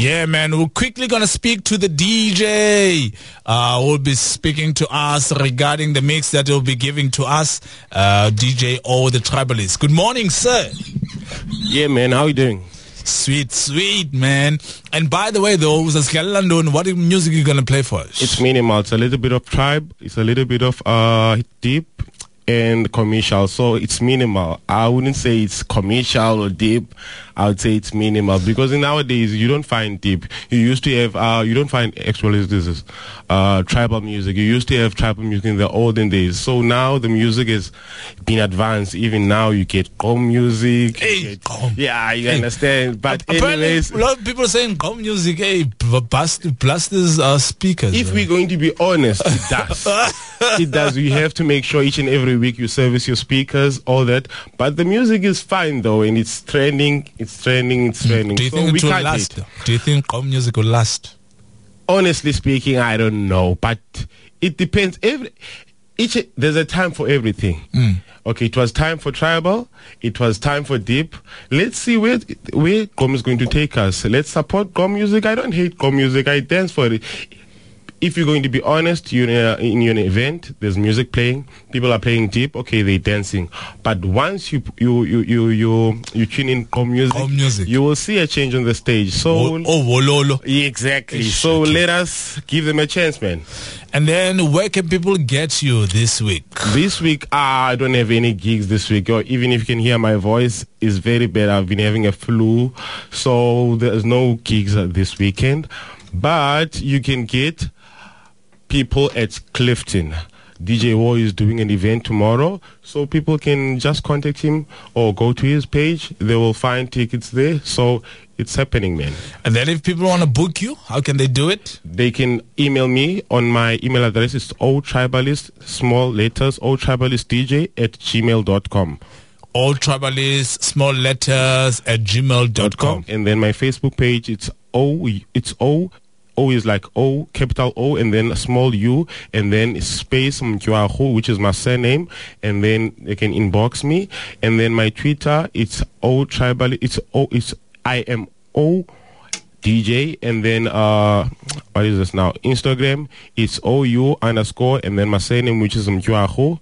Yeah, man. We're quickly going to speak to the DJ. Uh, will be speaking to us regarding the mix that he'll be giving to us. Uh, DJ O, the Tribalist. Good morning, sir. Yeah, man. How are you doing? Sweet, sweet, man. And by the way, though, London, what music are you going to play for us? It's minimal. It's a little bit of tribe. It's a little bit of uh, deep and commercial. So it's minimal. I wouldn't say it's commercial or deep. I would say it's minimal because in nowadays you don't find deep. You used to have uh, you don't find actually this is uh, tribal music. You used to have tribal music in the olden days. So now the music has been advanced. Even now you get gqom music. Hey, get, yeah, you hey. understand. But anyways, a lot of people saying gqom music. Hey, blast blasters are speakers. If we're going to be honest, it does. it does. You have to make sure each and every week you service your speakers, all that. But the music is fine though, and it's trending. It's it's training, it's training. Do you think it will last? Do you think gqom music will last? Honestly speaking, I don't know, but it depends. Every each there's a time for everything. Mm. Okay, it was time for tribal. It was time for deep. Let's see where where gqom is going to take us. Let's support gqom music. I don't hate gqom music. I dance for it if you're going to be honest, you're in, a, in an event, there's music playing, people are playing deep, okay, they're dancing. But once you you you you you, you tune in gqom music, music, you will see a change on the stage. So oh, oh wololo. Exactly. So okay. let us give them a chance, man. And then where can people get you this week? This week, uh, I don't have any gigs this week. Or even if you can hear my voice, is very bad. I've been having a flu, so there's no gigs this weekend. But you can get people at Clifton. DJ War is doing an event tomorrow, so people can just contact him or go to his page. They will find tickets there. So it's happening, man. And then if people want to book you, how can they do it? They can email me on my email address. It's tribalist small letters, old tribalist DJ at gmail.com. All tribalist, small letters at gmail.com. And then my Facebook page, it's O, it's O O is like O, capital O, and then a small U, and then space Mkwahu, which is my surname, and then they can inbox me. And then my Twitter, it's O tribal, it's O, it's I am O DJ, and then uh, what is this now? Instagram, it's O U underscore, and then my surname, which is Mkwahu.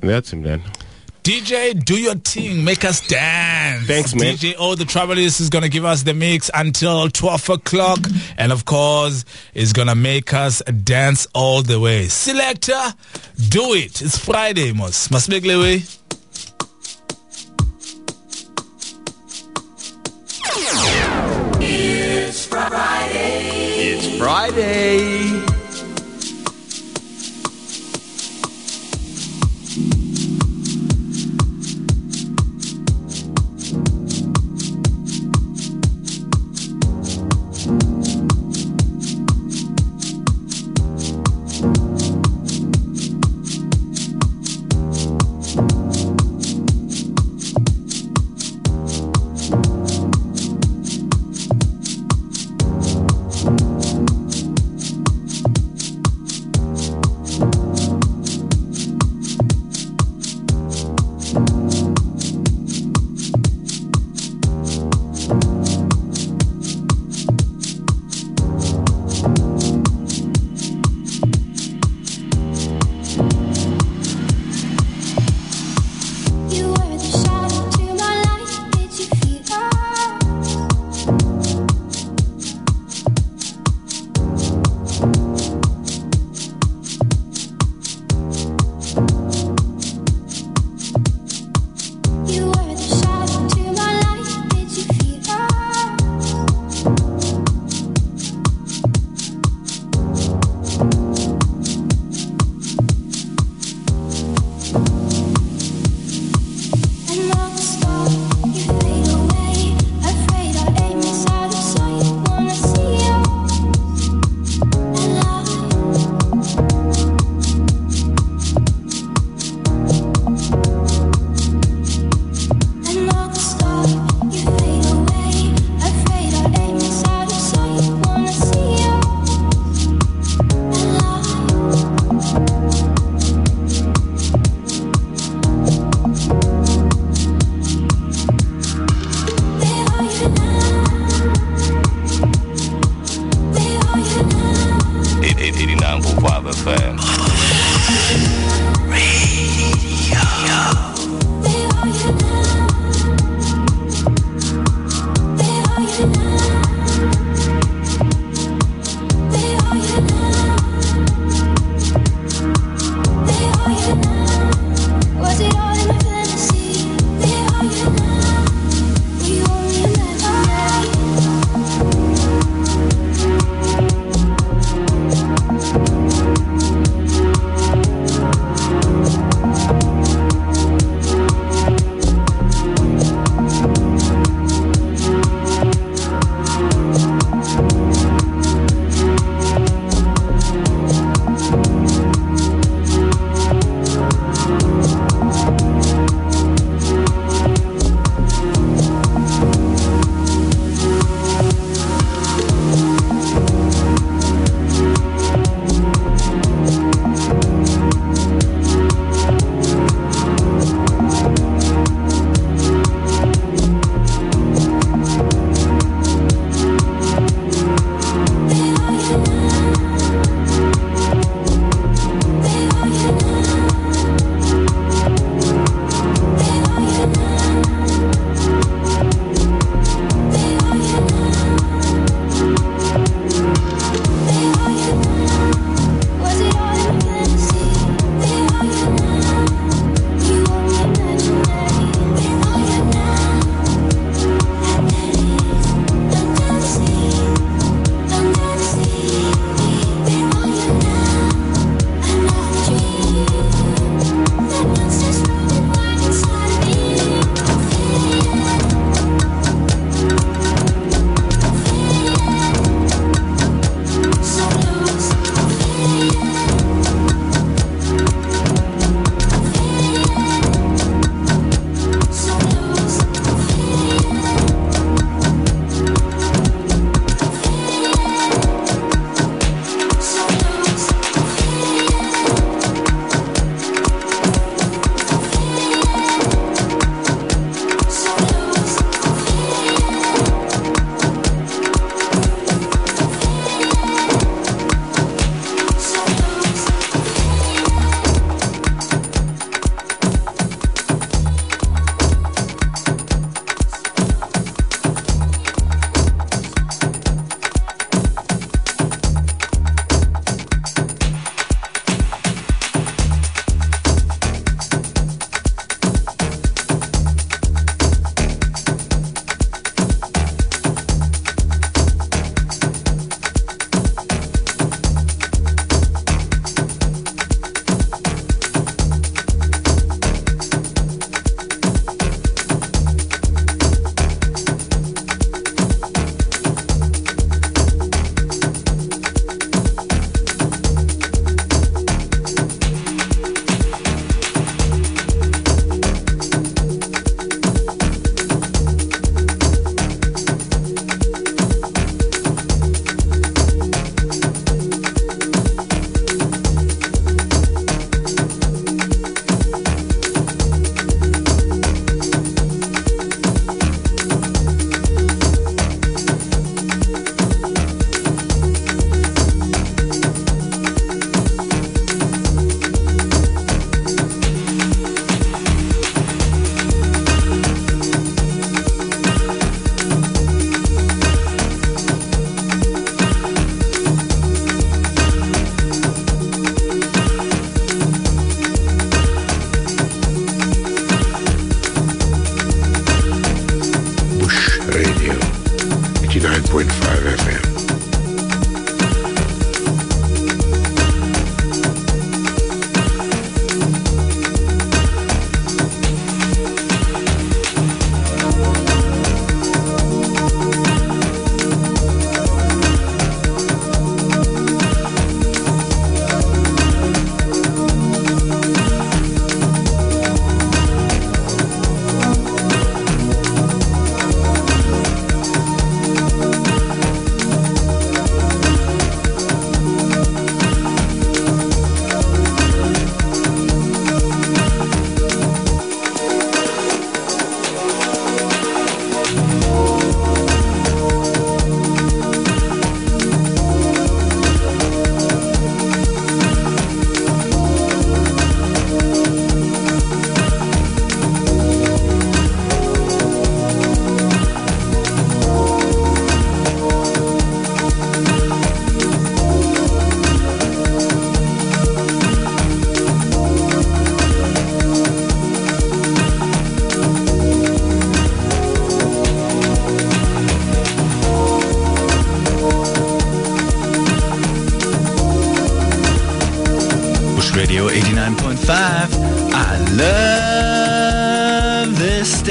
That's him then. DJ, do your thing. Make us dance. Thanks, man. DJ O, the Tribalist, is going to give us the mix until 12 o'clock. And of course, is going to make us dance all the way. Selector, do it. It's Friday, Mos. Must make the way. It's Friday. It's Friday.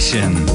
Station.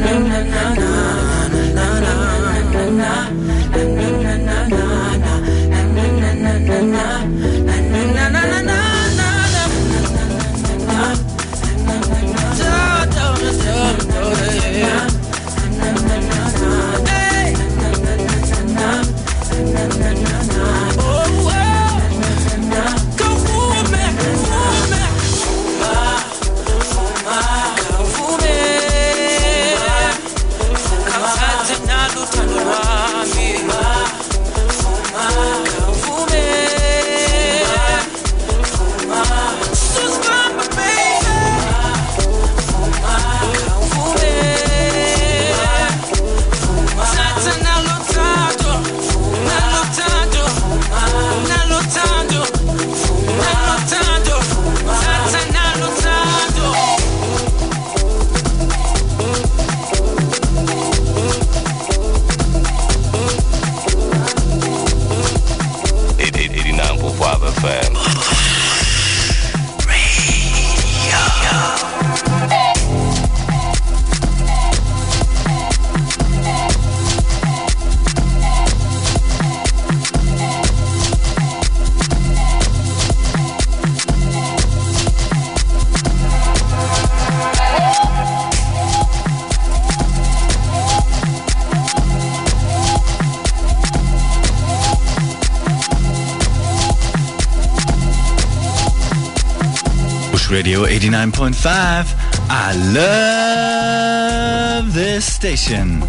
Eight 89.5. I love this station.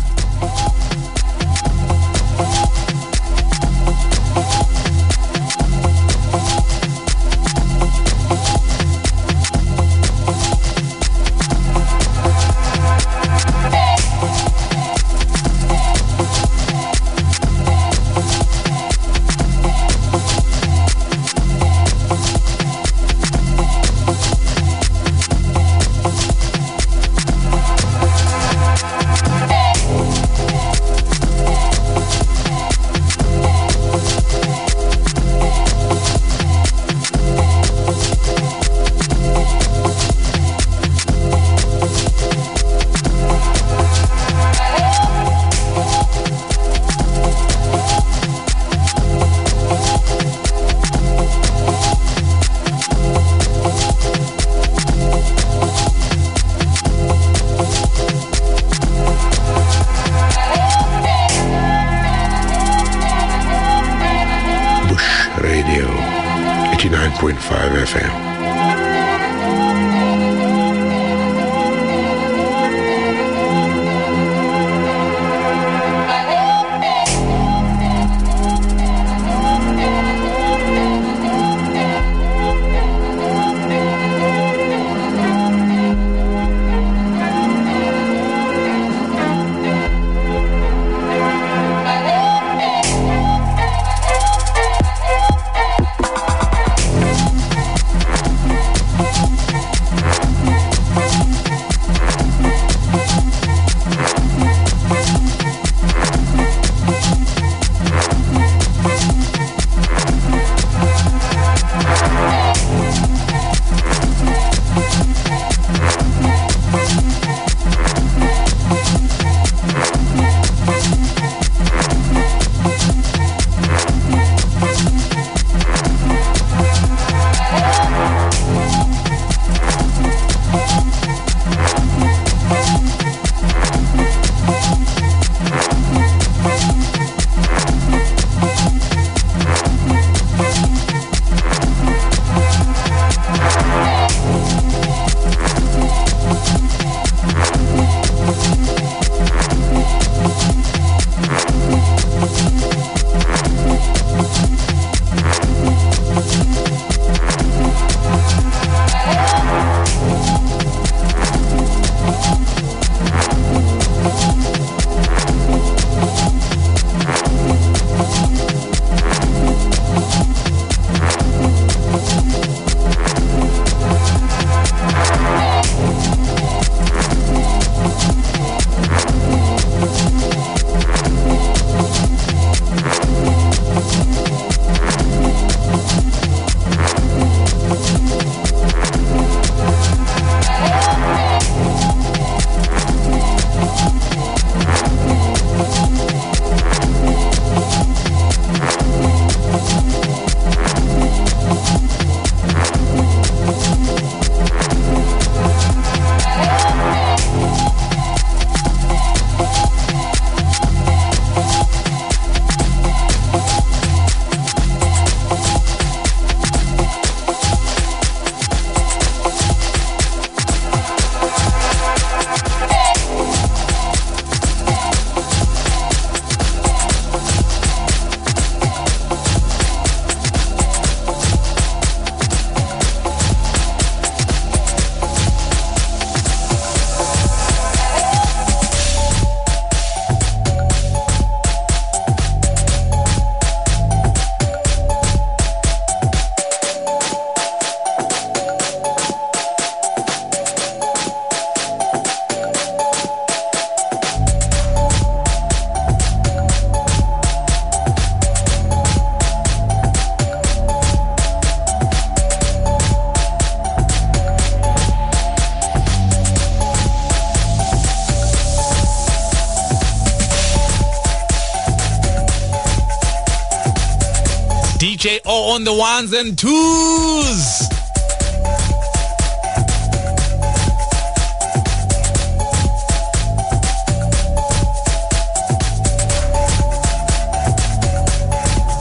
On the ones and twos.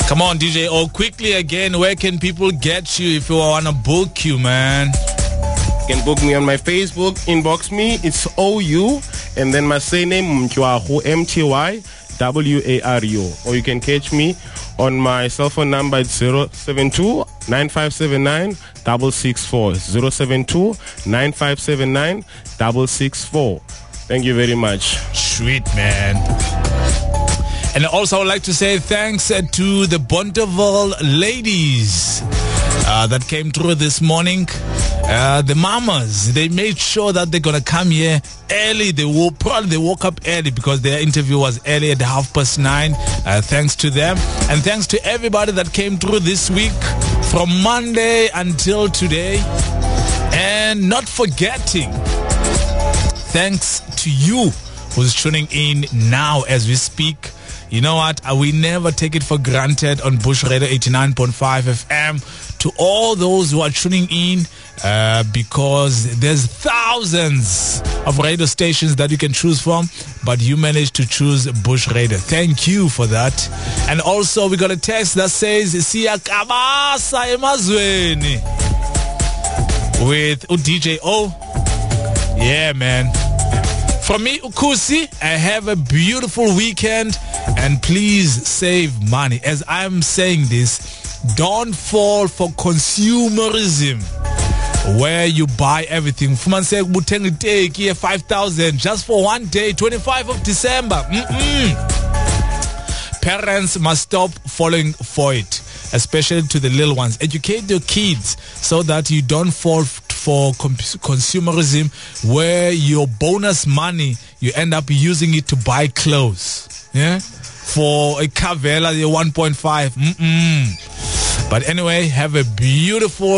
Come on, DJ O, quickly again. Where can people get you if you want to book you, man? You can book me on my Facebook, inbox me. It's OU, and then my surname, Mtwaru, M-T-Y, W-A-R-U. Or you can catch me on my cell phone number, it's 072 9579 664. 072 9579 664. Thank you very much. Sweet, man. And also, I would like to say thanks uh, to the Bonteheuwel ladies uh, that came through this morning. Uh, the mamas, they made sure that they're gonna come here early. They will probably they woke up early because their interview was early at half past nine. Uh, thanks to them, and thanks to everybody that came through this week from Monday until today. And not forgetting, thanks to you who's tuning in now as we speak. You know what? Uh, We never take it for granted on Bush Radio 89.5 FM. To all those who are tuning in, uh, because there's thousands of radio stations that you can choose from, but you managed to choose Bush Radio. Thank you for that. And also, we got a text that says, Siyakabasa emazweni with DJ O. Yeah, man. From me, Ukusi, I have a beautiful weekend and please save money. As I'm saying this, don't fall for consumerism where you buy everything. Fumansek buteng take here 5,000 just for one day, 25 of December. Mm-mm. Parents must stop falling for it, especially to the little ones. Educate your kids so that you don't fall for consumerism where your bonus money you end up using it to buy clothes. Yeah? For a Cavella, the 1.5. Mm-mm. But anyway, have a beautiful